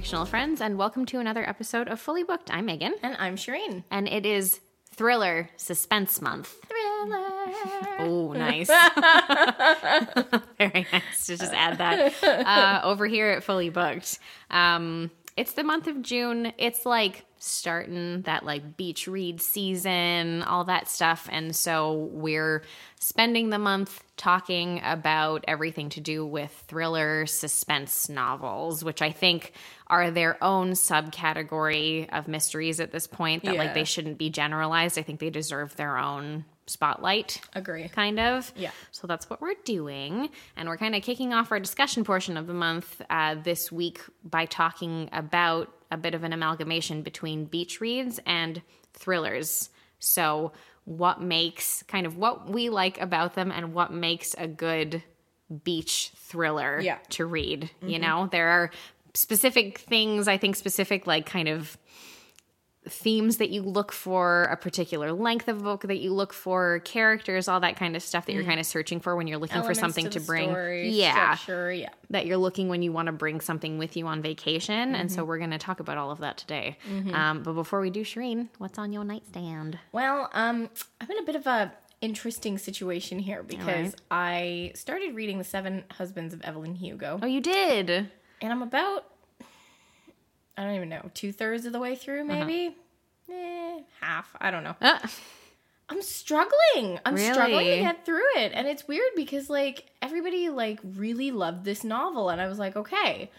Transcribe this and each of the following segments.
fictional friends, and welcome to another episode of Fully Booked. I'm Megan, And I'm Shireen. and it is Thriller Suspense Month. Thriller. Oh, nice. Very nice to just add that. Uh, over here at Fully Booked. Um, it's the month of June. It's like starting that like beach read season, all that stuff. And so we're spending the month talking about everything to do with thriller suspense novels, which I think are their own subcategory of mysteries at this point that like they shouldn't be generalized. I think they deserve their own spotlight Agree. kind of. Yeah. So that's what we're doing. And we're kind of kicking off our discussion portion of the month uh, this week by talking about a bit of an amalgamation between beach reads and thrillers. So, what makes kind of what we like about them and what makes a good beach thriller Yeah. to read. You know, there are specific things, I think, specific, like kind of themes that you look for, a particular length of book that you look for, characters, all that kind of stuff that you're kind of searching for when you're looking for something to to, bring. story, yeah. Structure, yeah. That you're looking when you want to bring something with you on vacation. And Mm-hmm. so we're going to talk about all of that today. Um, but before we do, Shireen, what's on your nightstand? Well, um, I'm in a bit of a interesting situation here because right. I started reading The Seven Husbands of Evelyn Hugo, Oh, you did. And I'm about I don't even know two thirds of the way through, maybe. Eh, half. I don't know. Uh, I'm struggling. I'm struggling to get through it. And it's weird because like everybody like really loved this novel and I was like, okay.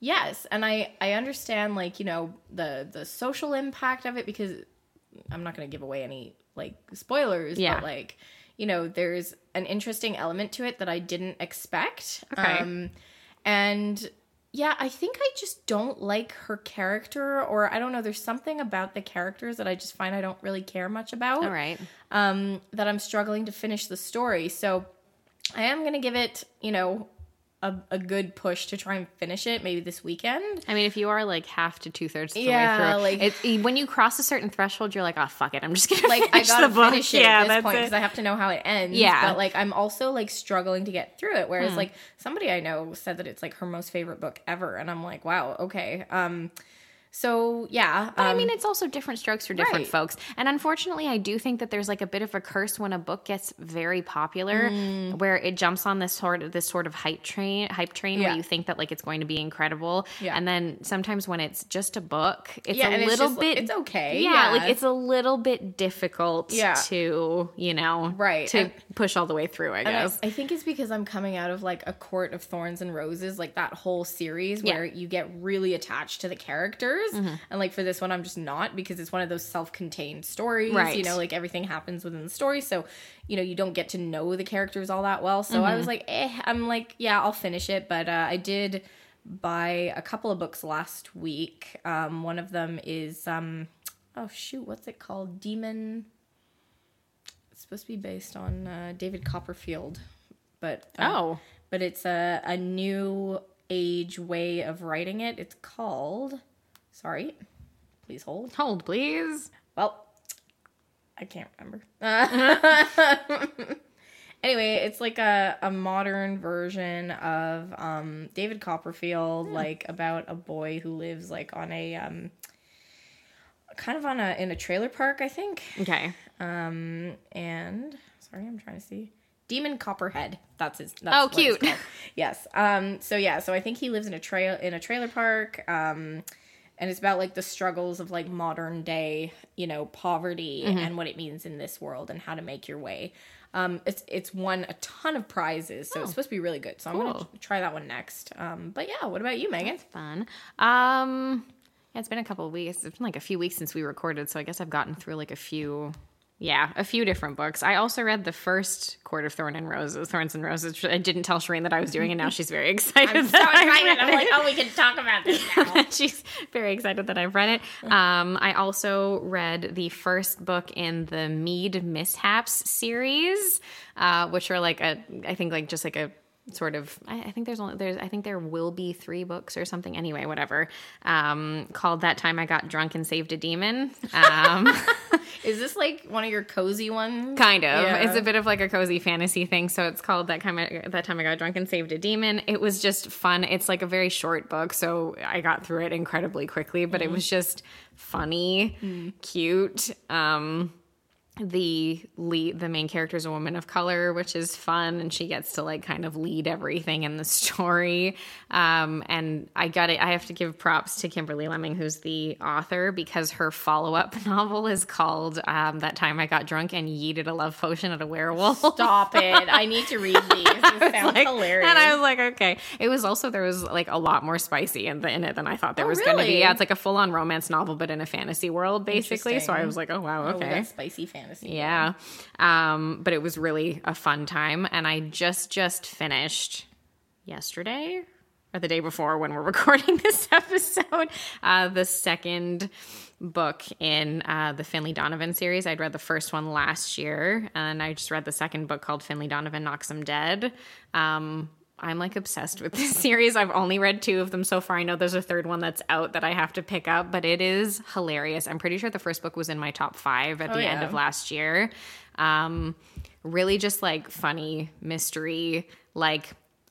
Yes. And I I understand like, you know, the the social impact of it because I'm not going to give away any like spoilers, Yeah. but like you know, there's an interesting element to it that I didn't expect. Okay. Um and yeah, I think I just don't like her character or I don't know, there's something about the characters that I just find I don't really care much about all right. um, that I'm struggling to finish the story. So I am going to give it, you know, a, a good push to try and finish it maybe this weekend. I mean, if you are like half to two thirds the Yeah, way through, like- it, when you cross a certain threshold, you're like, oh fuck it, I'm just gonna Like I finish gotta the book. finish it yeah, at this point because I have to know how it ends. Yeah. but like I'm also like struggling to get through it. Whereas like somebody I know said that it's like her most favorite book ever, and I'm like, wow, okay. Um, so yeah, But I um, mean, it's also different strokes for different Right. folks. And unfortunately, I do think that there's like a bit of a curse when a book gets very popular, Mm. where it jumps on this sort of this sort of hype train, hype train, where you think that like it's going to be incredible, Yeah. and then sometimes when it's just a book, it's Yeah, a and it's little just- bit. it's okay, yeah, yeah. like it's a little bit difficult, Yeah. to you know, Right, to and- push all the way through. I And I, guess. I think it's because I'm coming out of like a court of thorns and roses, like that whole series Yeah. where you get really attached to the characters. Mm-hmm. And like for this one, I'm just not because it's one of those self contained stories. Right. You know, like everything happens within the story. So, you know, you don't get to know the characters all that well. So I Mm-hmm. was like, eh, I'm like, yeah, I'll finish it. But uh, I did buy a couple of books last week. Um, one of them is, um, oh shoot, what's it called? Demon. It's supposed to be based on uh, David Copperfield, but uh, oh, but it's a a new age way of writing it. It's called. Sorry, please hold. hold please. Well, I can't remember. Anyway, it's like a, a modern version of um, David Copperfield, like about a boy who lives like on a um, kind of on a in a trailer park, I think. Okay, Um, and sorry, I'm trying to see. Demon Copperhead. That's his. That's Oh, cute. yes. Um. So yeah. So I think he lives in a trail in a trailer park. Um, and it's about like the struggles of like modern day, you know, poverty Mm-hmm. and what it means in this world and how to make your way. Um, it's it's won a ton of prizes, so it's supposed to be really good. So I'm gonna Oh. Cool. tr- try that one next. Um, but yeah, what about you, Megan? fun. Um, yeah, it's been a couple of weeks. It's been like a few weeks since we recorded, so I guess I've gotten through like a few. Yeah, a few different books. I also read the first Court of Thorn and Roses, Thorns and Roses. which I didn't tell Shireen that I was doing, and now she's very excited. I'm so excited. I'm like, oh, we can talk about this now. She's very excited that I've read it. Um, I also read the first book in the Mead Mishaps series, uh, which are like a, I think like just like a sort of, I, I think there's only there's I think there will be three books or something. Anyway, whatever. Um, called that time I got drunk and saved a demon. Um, Is this like one of your cozy ones? Kind of. Yeah. It's a bit of like a cozy fantasy thing. So it's called that time. I, that time I got drunk and saved a demon. It was just fun. It's like a very short book, so I got through it incredibly quickly. But it was just funny, cute. Um, the lead the main character is a woman of color which is fun and she gets to like kind of lead everything in the story um, and i got it i have to give props to kimberly lemming who's the author because her follow-up novel is called um, that time i got drunk and yeeted a love potion at a werewolf Stop it. I need to read these. This sounds like- hilarious. And I was like, okay. It was also there was like a lot more spicy in, the, in it than I thought there Oh, was going to be. Yeah, it's like a full on romance novel, but in a fantasy world, basically. So I was like, oh wow, Oh, okay. that's spicy fantasy. Yeah. Um, but it was really a fun time. And I just, just finished yesterday or the day before when we're recording this episode, uh, the second book in uh, the Finlay Donovan series. I'd read the first one last year and I just read the second book called Finlay Donovan Knocks Him Dead. Um, I'm like obsessed with this series. I've only read two of them so far. I know there's a third one that's out that I have to pick up, but it is hilarious. I'm pretty sure the first book was in my top five at Oh, the end of last year. Um, really just like funny mystery, like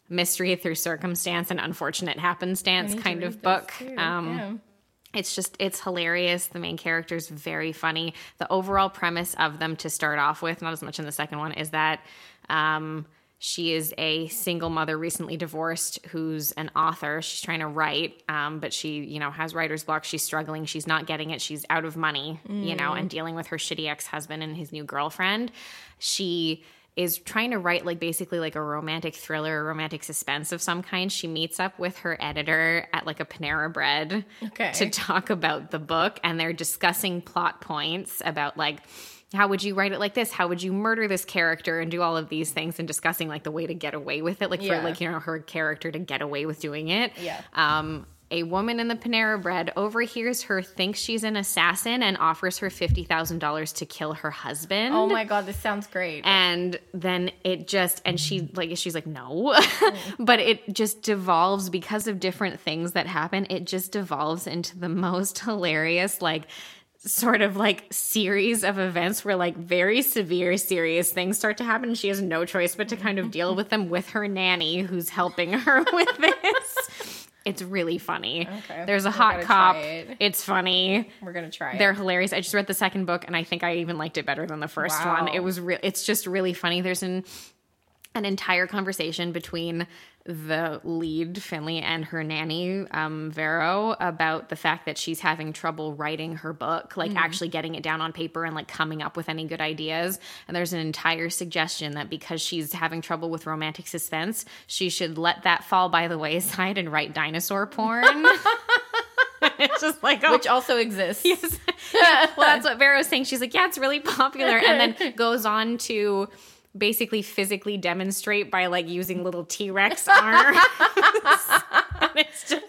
mystery through circumstance and unfortunate happenstance I need to kind of book. too. Um, Yeah. it's just it's hilarious the main character's very funny the overall premise of them to start off with not as much in the second one is that um, she is a single mother recently divorced who's an author. She's trying to write um, but she you know has writer's block. She's struggling. She's not getting it. She's out of money you know and dealing with her shitty ex-husband and his new girlfriend. She is trying to write like basically like a romantic thriller, a romantic suspense of some kind. She meets up with her editor at like a Panera Bread Okay. to talk about the book, and they're discussing plot points about like how would you write it like this? How would you murder this character and do all of these things and discussing like the way to get away with it, like Yeah. for like you know her character to get away with doing it. Yeah. Um, a woman in the Panera Bread overhears her thinks she's an assassin and offers her fifty thousand dollars to kill her husband Oh my god, this sounds great. and then it just and she like she's like no but it just devolves because of different things that happen it just devolves into the most hilarious like sort of like series of events where like very severe serious things start to happen and she has no choice but to kind of deal with them with her nanny who's helping her with this it's really funny Okay. there's a hot cop it. it's funny We're gonna try they're hilarious. I just read the second book and I think I even liked it better than the first Wow. one. It was real it's just really funny. There's an an entire conversation between the lead Finlay and her nanny um, Vero about the fact that she's having trouble writing her book, like actually getting it down on paper and like coming up with any good ideas. And there's an entire suggestion that because she's having trouble with romantic suspense, she should let that fall by the wayside and write dinosaur porn. it's just like oh, Which also exists. Yes. Well, that's what Vero was saying. She's like, yeah, it's really popular. And then goes on to basically physically demonstrate by like using little T Rex arms. it's just,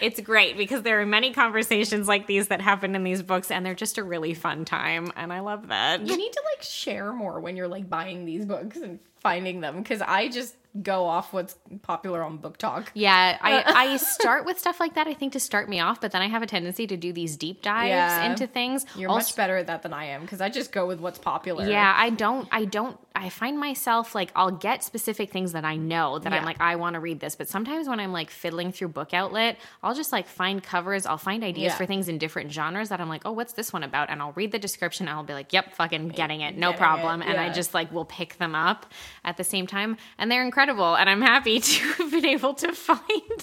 it's great because there are many conversations like these that happen in these books and they're just a really fun time. And I love that. You need to like share more when you're like buying these books and finding them because I just go off what's popular on BookTok. Yeah, I, I start with stuff like that, I think, to start me off, but then I have a tendency to do these deep dives Yeah. into things. You're Also- much better at that than I am because I just go with what's popular. Yeah, I don't, I don't, I find myself like, I'll get specific things that I know that I'm like, I want to read this. But sometimes when I'm like fiddling through Book Outlet, I'll just like find covers, I'll find ideas Yeah. for things in different genres that I'm like, oh, what's this one about? And I'll read the description and I'll be like, yep, fucking getting it, no Getting it, problem. And I just like will pick them up at the same time. And they're incredible. And I'm happy to have been able to find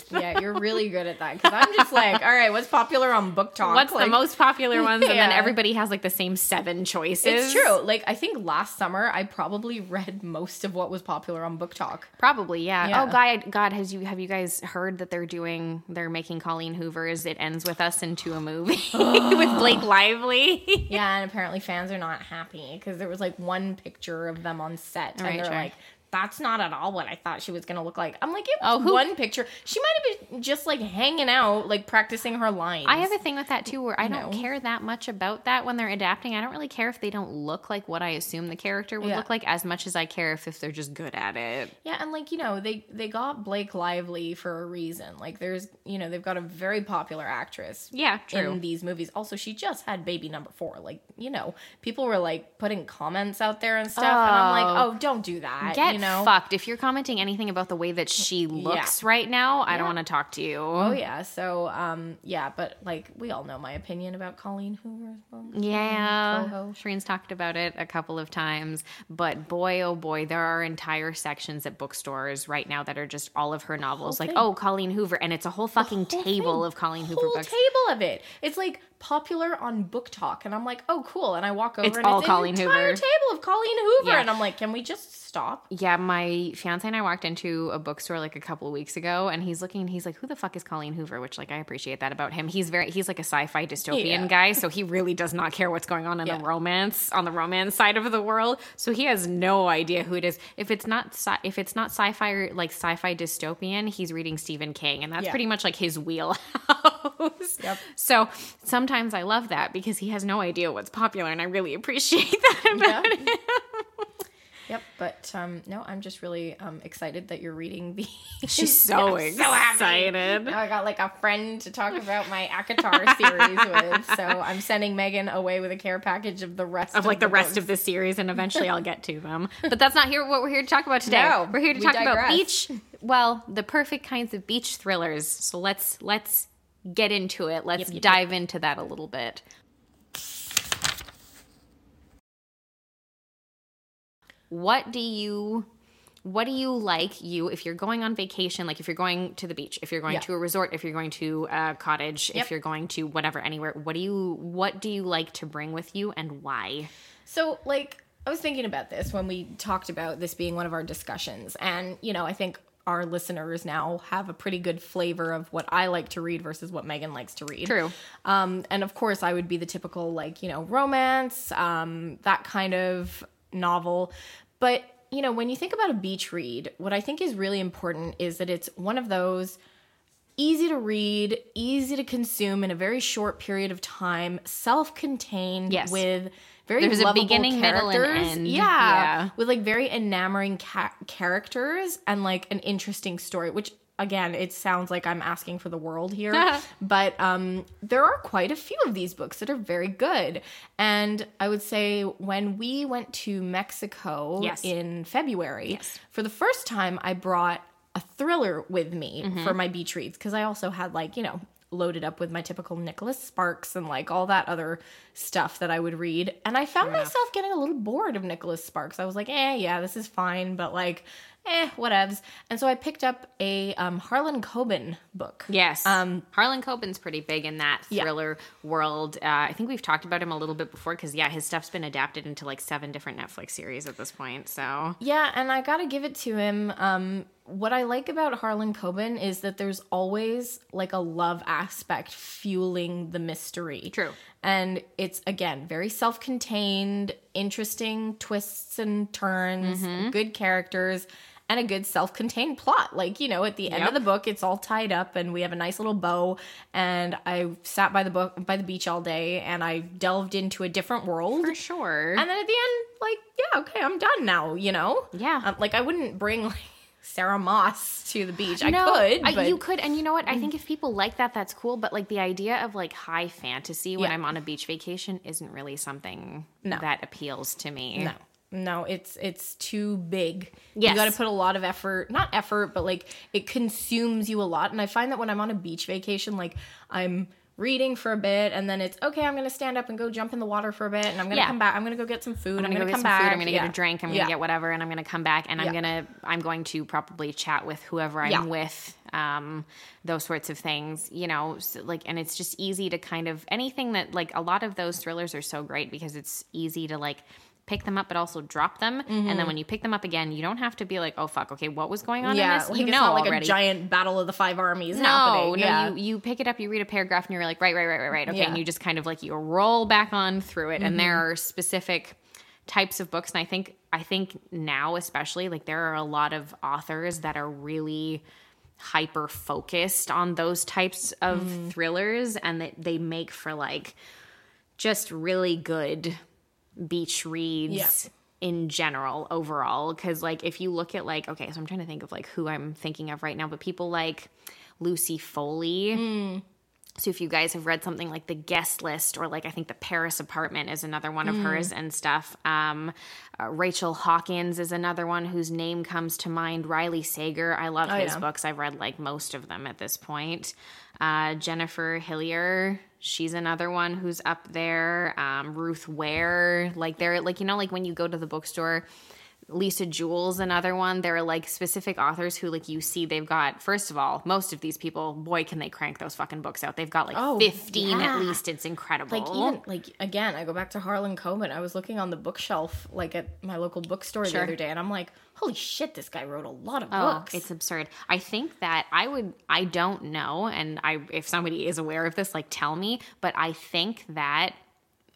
them. Yeah, you're really good at that because I'm just like, all right, what's popular on BookTok? What's the most popular ones? And then everybody has like the same seven choices. It's true. Like I think last summer I probably read most of what was popular on BookTok. Probably, yeah. Yeah. Oh, God, God, has you have you guys heard that they're doing they're making Colleen Hoover's "It Ends with Us" into a movie with Blake Lively? Yeah, and apparently fans are not happy because there was like one picture of them on set, and Right, they're. Like, that's not at all what I thought she was gonna look like. I'm like, Oh, who- one picture. She might have been just like hanging out, like practicing her lines. I have a thing with that too, where I don't No. care that much about that when they're adapting. I don't really care if they don't look like what I assume the character would Yeah. look like, as much as I care if, if they're just good at it. Yeah, and like you know, they they got Blake Lively for a reason. Like, there's you know, they've got a very popular actress. Yeah, true. In these movies, also she just had baby number four. Like you know, people were like putting comments out there and stuff, and I'm like, Oh. oh, don't do that. Get you know. fucked. If you're commenting anything about the way that she looks right now, I don't want to talk to you. Oh yeah, so um yeah, but like we all know my opinion about Colleen Hoover. Yeah, Coho. Shireen's talked about it a couple of times, but boy, oh boy, there are entire sections at bookstores right now that are just all of her novels, like thing. oh, Colleen Hoover, and it's a whole fucking whole table thing. of Colleen Hoover Whole books. table of it. It's like popular on BookTok, and I'm like, oh cool. And I walk over, It's and all it's Colleen an entire Hoover. table of Colleen Hoover, Yeah. and I'm like, can we just stop? Yeah, my fiance and I walked into a bookstore like a couple of weeks ago, and he's looking. and He's like, "Who the fuck is Colleen Hoover?" Which, like, I appreciate that about him. He's very, he's like a sci-fi dystopian Yeah. guy, so he really does not care what's going on in Yeah. the romance on the romance side of the world. So he has no idea who it is. If it's not, sci- if it's not sci-fi or like sci-fi dystopian, he's reading Stephen King, and that's pretty much like his wheelhouse. Yep. So sometimes I love that because he has no idea what's popular, and I really appreciate that about Yeah. him. Yep, but um, no, I'm just really um, excited that you're reading the. She's so I'm so happy. excited. Now I got like a friend to talk about my ACOTAR series with, so I'm sending Megan away with a care package of the rest of like the rest books. of the series, and eventually I'll get to them. But that's not here. What we're here to talk about today. No, we're here to talk about beach. Well, the perfect kinds of beach thrillers. So let's let's get into it. Let's Yep, yep, dive into that a little bit. What do you what do you like you if you're going on vacation like if you're going to the beach if you're going Yeah. to a resort if you're going to a cottage Yep. if you're going to whatever anywhere what do you what do you like to bring with you and why So, like, I was thinking about this when we talked about this being one of our discussions. And, you know, I think our listeners now have a pretty good flavor of what I like to read versus what Megan likes to read. True. Um, and of course, I would be the typical, like, you know, romance, um, that kind of novel. But, you know, when you think about a beach read, what I think is really important is that it's one of those easy to read, easy to consume in a very short period of time, self-contained Yes. with very There's a beginning, middle, and end. Yeah, Yeah. with like very enamoring ca- characters and like an interesting story, which again, it sounds like I'm asking for the world here, but um, there are quite a few of these books that are very good. And I would say when we went to Mexico Yes. in February, Yes. for the first time, I brought a thriller with me Mm-hmm. for my beach reads because I also had like you know loaded up with my typical Nicholas Sparks and like all that other stuff that I would read. And I found myself getting a little bored of Nicholas Sparks. I was like, eh, yeah, this is fine, but like, eh, whatevs. And so I picked up a um, Harlan Coben book. Yes. Um, Harlan Coben's pretty big in that Yeah. thriller world. Uh, I think we've talked about him a little bit before because, yeah, his stuff's been adapted into like seven different Netflix series at this point. So, Yeah, and I gotta give it to him. Um, what I like about Harlan Coben is that there's always like a love aspect fueling the mystery. True. And it's again very self-contained, interesting twists and turns, Mm-hmm. good characters, and a good self-contained plot. Like, you know, at the end Yep. of the book it's all tied up and we have a nice little bow and I sat by the book by the beach all day and I delved into a different world. for sure. And then at the end, like, yeah, okay, I'm done now, you know? Yeah. Um, like, I wouldn't bring, like, Sarah Maas to the beach. I No, could, I- but you could, and you know what? I think mm. if people like that, that's cool. But like the idea of like high fantasy when Yeah. I'm on a beach vacation isn't really something No. that appeals to me. no. No, it's it's too big. Yes. You got to put a lot of effort, not effort, but like it consumes you a lot. And I find that when I'm on a beach vacation, like I'm reading for a bit and then it's okay, I'm going to stand up and go jump in the water for a bit and I'm going to Yeah. come back. I'm going to go get some food. I'm, I'm gonna going go to get come some back. food. I'm gonna Yeah. get a drink. I'm gonna Yeah. get whatever, and I'm gonna come back, and I'm gonna I'm going to probably chat with whoever I'm with, um, those sorts of things, you know, so, like, and it's just easy to kind of anything that like a lot of those thrillers are so great because it's easy to like pick them up but also drop them and then when you pick them up again you don't have to be like oh fuck okay what was going on Mm-hmm. Yeah, in this like you know not like already a giant battle of the five armies no, happening. no, yeah. you, you pick it up, you read a paragraph, and you're like, right, right, right, right, right. Okay, Yeah. Mm-hmm. and you just kind of like you roll back on through it, and there are specific types of books and I think I think now especially like there are a lot of authors that are really hyper focused on those types of Mm. thrillers and that they make for like just really good beach reads Yeah. in general overall because like if you look at like okay so i'm trying to think of like who i'm thinking of right now but people like lucy foley Hmm. So if you guys have read something like the guest list or like i think the paris apartment is another one of Hmm. hers and stuff um, uh, rachel hawkins is another one whose name comes to mind riley sager i love his yeah. books i've read like most of them at this point uh, jennifer hillier she's another one who's up there um, ruth ware like they're like you know like when you go to the bookstore Lisa Jewell's another one. There are like specific authors who like you see they've got first of all, most of these people, boy, can they crank those fucking books out. They've got like Oh, 15 yeah. at least. It's incredible. Like even like again, I go back to Harlan Coben. I was looking on the bookshelf like at my local bookstore Sure. the other day, and I'm like, holy shit, this guy wrote a lot of Oh, books. it's absurd. I think that I would I don't know and I if somebody is aware of this like tell me, but I think that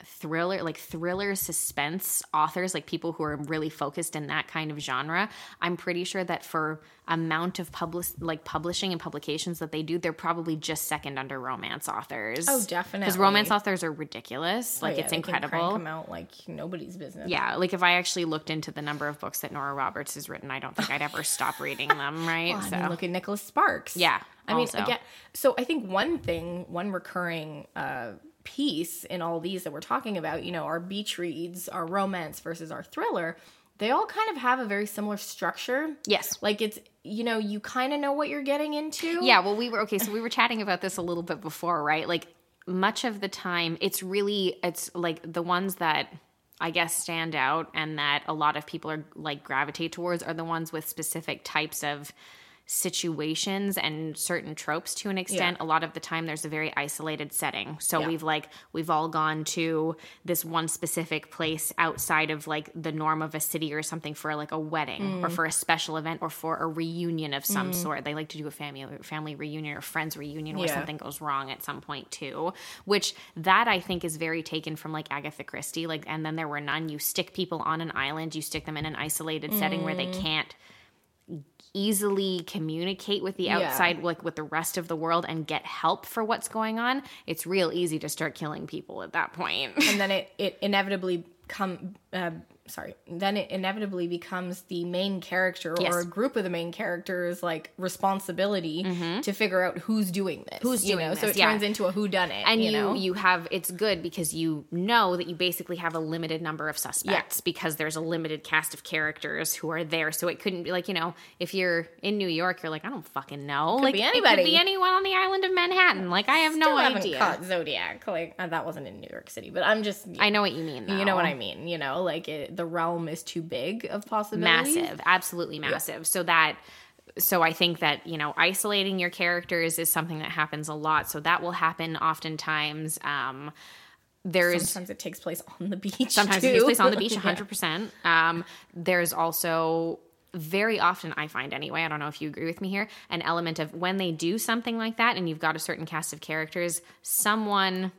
thriller like thriller suspense authors like people who are really focused in that kind of genre i'm pretty sure that for amount of public like publishing and publications that they do they're probably just second under romance authors Oh, definitely because romance authors are ridiculous Oh, like yeah, it's incredible 'em out like nobody's business. yeah, like if I actually looked into the number of books that Nora Roberts has written, I don't think I'd ever stop reading them, right? Well, I so mean, look at Nicholas Sparks. Yeah, I mean, again, so I think one thing, one recurring uh, piece in all these that we're talking about, you know, our beach reads, our romance versus our thriller, they all kind of have a very similar structure. yes. Like it's, you know, you kind of know what you're getting into. Yeah, well we were okay, so we were chatting about this a little bit before, right? Like much of the time it's really it's like the ones that I guess stand out and that a lot of people are like gravitate towards are the ones with specific types of situations and certain tropes to an extent a lot of the time there's a very isolated setting so Yeah. we've like we've all gone to this one specific place outside of like the norm of a city or something for like a wedding or Mm. for a special event or for a reunion of some sort they like to do a family family reunion or friends reunion where Yeah. something goes wrong at some point too which that i think is very taken from like agatha christie like and then there were none you stick people on an island you stick them in an isolated setting where they Mm. can't easily communicate with the Yeah. outside like with the rest of the world and get help for what's going on it's real easy to start killing people at that point and then it, it inevitably come uh, sorry then it inevitably becomes the main character Yes. or a group of the main characters like responsibility to figure out who's doing this Mm-hmm. Who's you doing know? So it yeah. turns into a who done it and you, you know? you have it's good because you know that you basically have a limited number of suspects because there's a limited cast of characters who are there. So it couldn't be like you know if you're in new york you're like i don't fucking know. Like be it could anybody. be anyone on the island of manhattan. Like i have no Still haven't idea. caught zodiac. Like uh, that wasn't in new york city but i'm just i know what you mean you know what i mean you know? Like it, the realm is too big of possibilities. Massive. Absolutely massive. So that so i think that you know isolating your characters is something that happens a lot. So that will happen oftentimes. Um there's sometimes it takes place on the beach sometimes too. it takes place on the beach Yeah. 100% um there's also very often i find anyway i don't know if you agree with me here an element of when they do something like that and you've got a certain cast of characters someone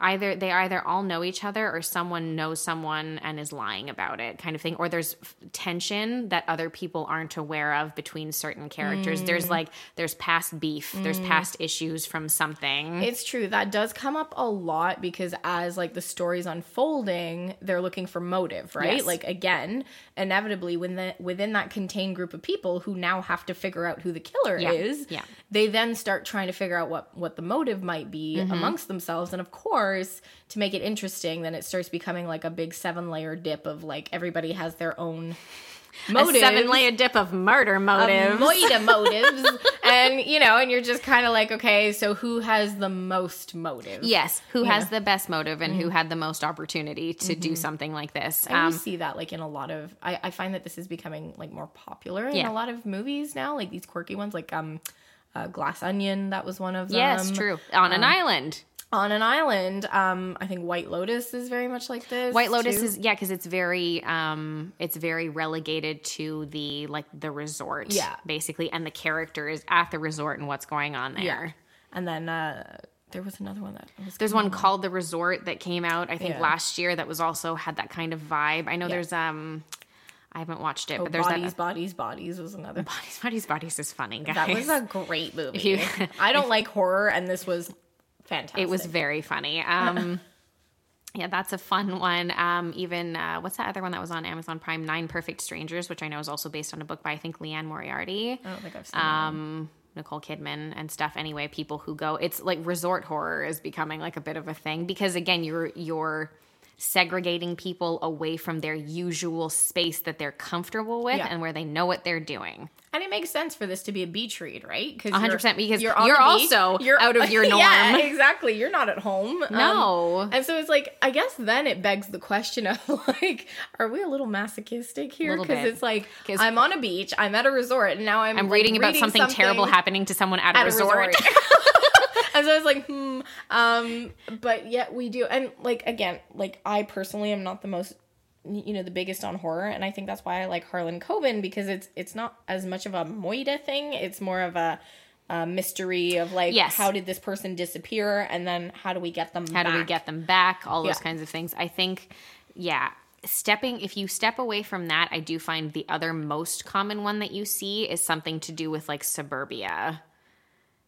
either they either all know each other or someone knows someone and is lying about it kind of thing or there's f- tension that other people aren't aware of between certain characters there's like there's past beef there's past issues from something It's true. That does come up a lot because as like the story's unfolding, they're looking for motive, right? Yes. Like again, inevitably when the within that contained group of people who now have to figure out who the killer Yeah. is, Yeah. they then start trying to figure out what what the motive might be Mm-hmm. amongst themselves. And of course, to make it interesting, then it starts becoming like a big seven layer dip of like everybody has their own a motive. seven layer dip of murder motives Moida motives, and you know, and you're just kind of like, okay, so who has the most motive? Yes, who has the best motive and who had the most opportunity to do something like this. And Um, see that like in a lot of I, I find that this is becoming like more popular in Yeah. a lot of movies now, like these quirky ones like um uh, Glass Onion, that was one of them. yes, true. On an island. On an island, um, I think White Lotus is very much like this. White Lotus too. is yeah, because it's very um it's very relegated to the like the resort. Yeah. Basically, and the characters at the resort and what's going on there. yeah. And then uh there was another one that was. There's one called The Resort that came out I think Yeah. last year that was also had that kind of vibe. I know Yeah. there's um I haven't watched it, Oh, but there's bodies, that bodies, bodies was another. Bodies, Bodies, Bodies is funny, guys. That was a great movie. you- I don't like horror, and this was fantastic. it was very funny. Um Yeah, that's a fun one. Um, even uh, what's that other one that was on Amazon Prime? Nine Perfect Strangers, which I know is also based on a book by I think Liane Moriarty. I don't think I've seen. um Nicole Kidman and stuff anyway people who go it's like resort horror is becoming like a bit of a thing because again you're you're segregating people away from their usual space that they're comfortable with Yeah. and where they know what they're doing. And it makes sense for this to be a beach read, right? Because 100% because on you're beach, also out of your norm. Yeah, exactly. You're not at home. Um, No. and so it's like, I guess then it begs the question of like, are we a little masochistic here? Because it's like I'm on a beach, I'm at a resort, and now I'm I'm like, reading about something, terrible happening to someone at a at a resort. and so I was like, hmm. Um, but yet we do, and like again, like I personally am not the most, you know, the biggest on horror, and I think that's why I like Harlan Coben because it's it's not as much of a moida thing. It's more of a, a mystery of like, Yes. how did this person disappear, and then how do we get them? How do we get them back? All those Yeah. kinds of things. I think, yeah, stepping, if you step away from that, I do find the other most common one that you see is something to do with like suburbia.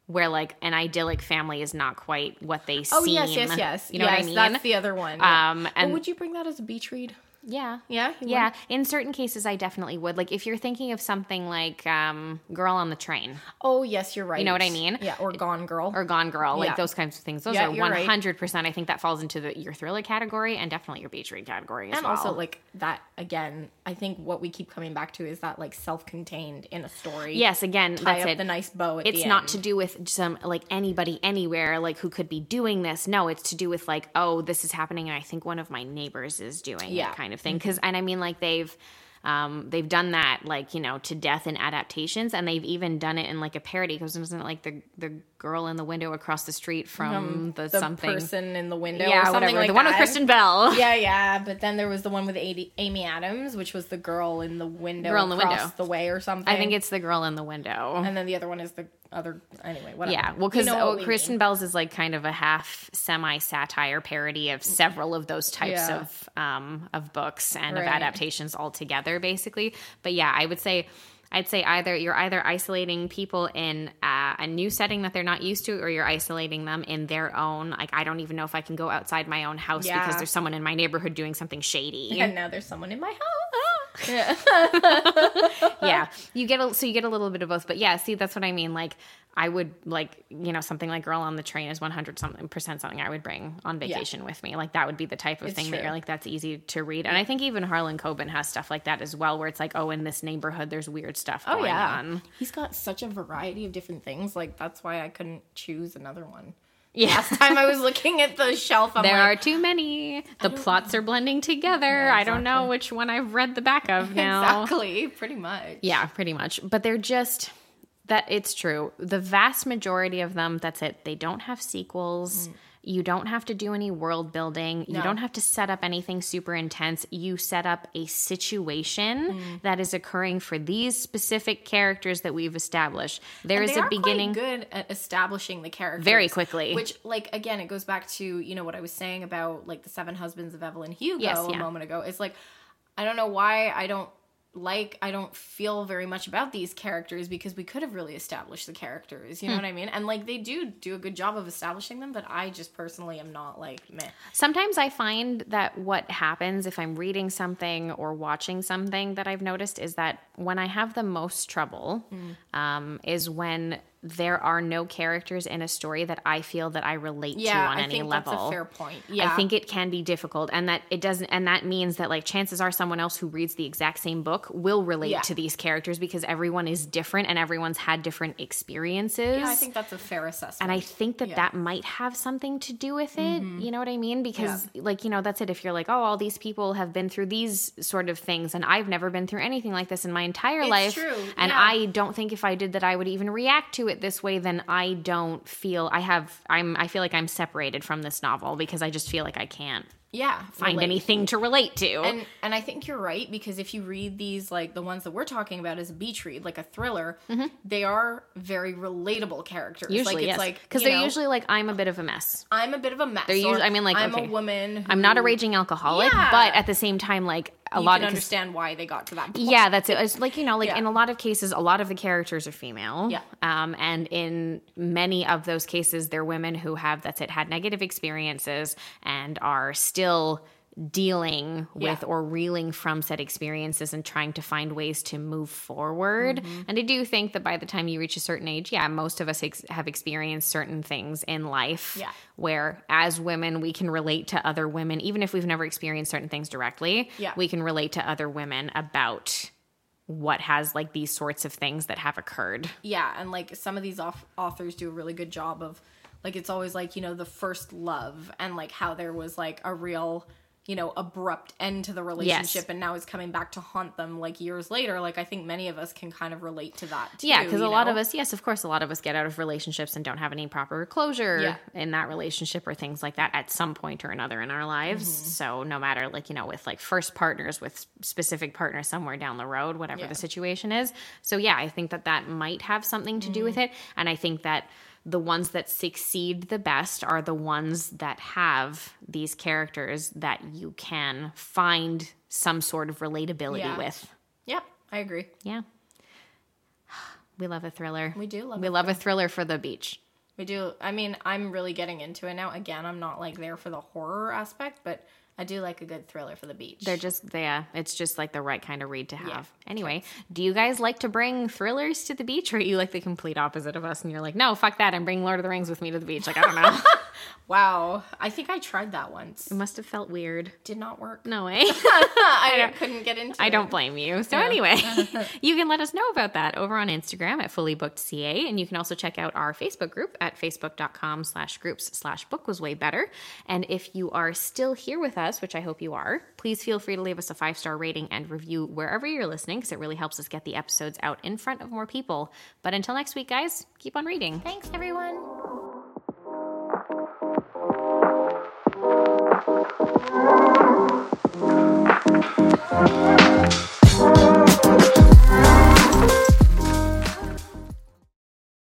Where like an idyllic family is not quite what they seem. Oh yes, yes, yes. You know yes, what I mean? That's the other one. Um, and would you bring that as a beach read? Yeah, Yeah, yeah. In certain cases, I definitely would. Like if you're thinking of something like um, "Girl on the Train" Oh yes, you're right. You know what I mean? Yeah, or Gone Girl. or "Gone Girl," like Yeah. those kinds of things. Those Yeah, are you're one right. hundred percent. I think that falls into the your thriller category and definitely your beach read category as and well. also like that again i think what we keep coming back to is that like self-contained in a story yes, again, that's it. the nice bow at it's not end. to do with some like anybody anywhere like who could be doing this no it's to do with like oh this is happening and i think one of my neighbors is doing Yeah. it kind of thing. Because and i mean like they've um, they've done that like you know to death in adaptations and they've even done it in like a parody because wasn't it like the the girl in the window across the street from the, the something person in the window or yeah something whatever like the one with kristen bell yeah yeah but then there was the one with Amy, Amy Adams which was the girl in the window Girl in the across window. the way or something i think it's the girl in the window and then the other one is the other anyway whatever Yeah, well, You because know what we Kristen mean. Bell's is like kind of a half semi satire parody of several of those types Yeah. of um, of books and of adaptations all together, basically. But yeah, I would say. I'd say either you're either isolating people in uh, a new setting that they're not used to, or you're isolating them in their own. Like I don't even know if I can go outside my own house Yeah. because there's someone in my neighborhood doing something shady. and now there's someone in my house yeah. yeah you get a so you get a little bit of both but yeah see that's what i mean like i would like you know something like girl on the train is 100 something percent something i would bring on vacation with me. Like that would be the type of It's thing that you're like that's easy to read. And i think even harlan coben has stuff like that as well where it's like oh in this neighborhood there's weird stuff oh going yeah. on. He's got such a variety of different things. Like that's why i couldn't choose another one. Yeah. Last time i was looking at the shelf i'm there like are too many. The plots are blending together. Yeah, i don't know which one i've read the back of now. Exactly pretty much. Yeah, pretty much. But they're just that it's true. The vast majority of them, that's it. They don't have sequels. Mm. You don't have to do any world building. You don't have to set up anything super intense. You set up a situation mm. that is occurring for these specific characters that we've established. There And is they a beginning. good at establishing the characters Very quickly. Which, like, again, it goes back to you know what I was saying about like the Seven Husbands of Evelyn Hugo Yes, a moment ago. It's like I don't know why I don't like I don't feel very much about these characters because we could have really established the characters. You know Hmm. what I mean? And like they do do a good job of establishing them, but I just personally am not like meh. Sometimes I find that what happens if I'm reading something or watching something that I've noticed is that when I have the most trouble Mm. um, is when there are no characters in a story that I feel that I relate to Yeah, on I any think level. that's a fair point. Yeah, I think it can be difficult, and that it doesn't, and that means that like chances are someone else who reads the exact same book will relate Yeah. to these characters because everyone is different and everyone's had different experiences. yeah, I think that's a fair assessment. And I think that Yeah. that might have something to do with it. Mm-hmm. You know what I mean? Because, like, you know, that's it. If you're like, oh, all these people have been through these sort of things, and I've never been through anything like this in my entire It's life. true, And. I don't think if I did that, I would even react to it this way, then I don't feel I have, I'm, I feel like I'm separated from this novel because I just feel like I can't. yeah, find relate. anything to relate to. And and I think you're right because if you read these like the ones that we're talking about as a beach read, like a thriller, mm-hmm. they are very relatable characters. usually, like it's yes. like because they're know, usually like, I'm a bit of a mess. I'm a bit of a mess. They're usually- I mean, like, I'm okay. a woman. I'm not a raging alcoholic, Yeah. but at the same time, like a you lot can of understand why they got to that point. Yeah, that's it. It's like you know, like Yeah. in a lot of cases, a lot of the characters are female. Yeah. Um, and in many of those cases, they're women who have that's it had negative experiences and are still dealing with Yeah. or reeling from said experiences and trying to find ways to move forward. Mm-hmm. And I do think that by the time you reach a certain age, yeah, most of us ex- have experienced certain things in life Yeah. where as women we can relate to other women even if we've never experienced certain things directly. Yeah. We can relate to other women about what has like these sorts of things that have occurred. yeah and like some of these auth- authors do a really good job of like it's always like you know the first love and like how there was like a real you know abrupt end to the relationship and now it's coming back to haunt them like years later like i think many of us can kind of relate to that too Yeah, because a you lot of us, yes, of course, a lot of us get out of relationships and don't have any proper closure Yeah. in that relationship or things like that at some point or another in our lives. Mm-hmm. So, no matter, like, you know, with like first partners, with specific partners somewhere down the road, whatever Yeah. the situation is. So, yeah, I think that that might have something to do with Mm-hmm. it. And I think that the ones that succeed the best are the ones that have these characters that you can find some sort of relatability Yeah. with. yep i agree Yeah. We love a thriller. We do love We a love a thriller for the beach. we do i mean i'm really getting into it now again i'm not like there for the horror aspect but i do like a good thriller for the beach They're just yeah, it's just like the right kind of read to have. Anyway, do you guys like to bring thrillers to the beach or are you like the complete opposite of us and you're like, "No, fuck that. I'm bringing Lord of the Rings with me to the beach." Like, I don't know. wow i think i tried that once it must have felt weird. did not work No way. i couldn't get into I it. don't blame you. So anyway, you can let us know about that over on Instagram at fullybookedca, and you can also check out our Facebook group at facebook.com slash groups slash book was way better. And if you are still here with us, which I hope you are, please feel free to leave us a five star rating and review wherever you're listening because it really helps us get the episodes out in front of more people. But until next week, guys, keep on reading. Thanks, everyone.